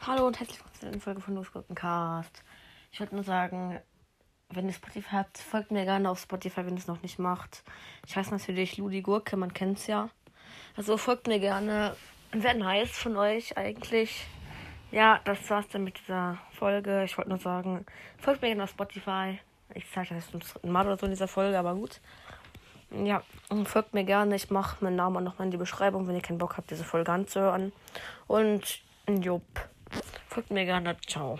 Hallo und herzlich willkommen zu einer Folge von Losgurkencast. Ich wollte nur sagen, wenn ihr Spotify habt, folgt mir gerne auf Spotify, wenn ihr es noch nicht macht. Ich heiße natürlich Ludi Gurke, man kennt es ja. Also folgt mir gerne. Wäre nice von euch eigentlich. Ja, das war's dann mit dieser Folge. Ich wollte nur sagen, folgt mir gerne auf Spotify. Ich zeige das zum dritten Mal oder so in dieser Folge, aber gut. Ja, folgt mir gerne. Ich mache meinen Namen nochmal in die Beschreibung, wenn ihr keinen Bock habt, diese Folge anzuhören. Und jupp, folgt mir gerne. Ciao.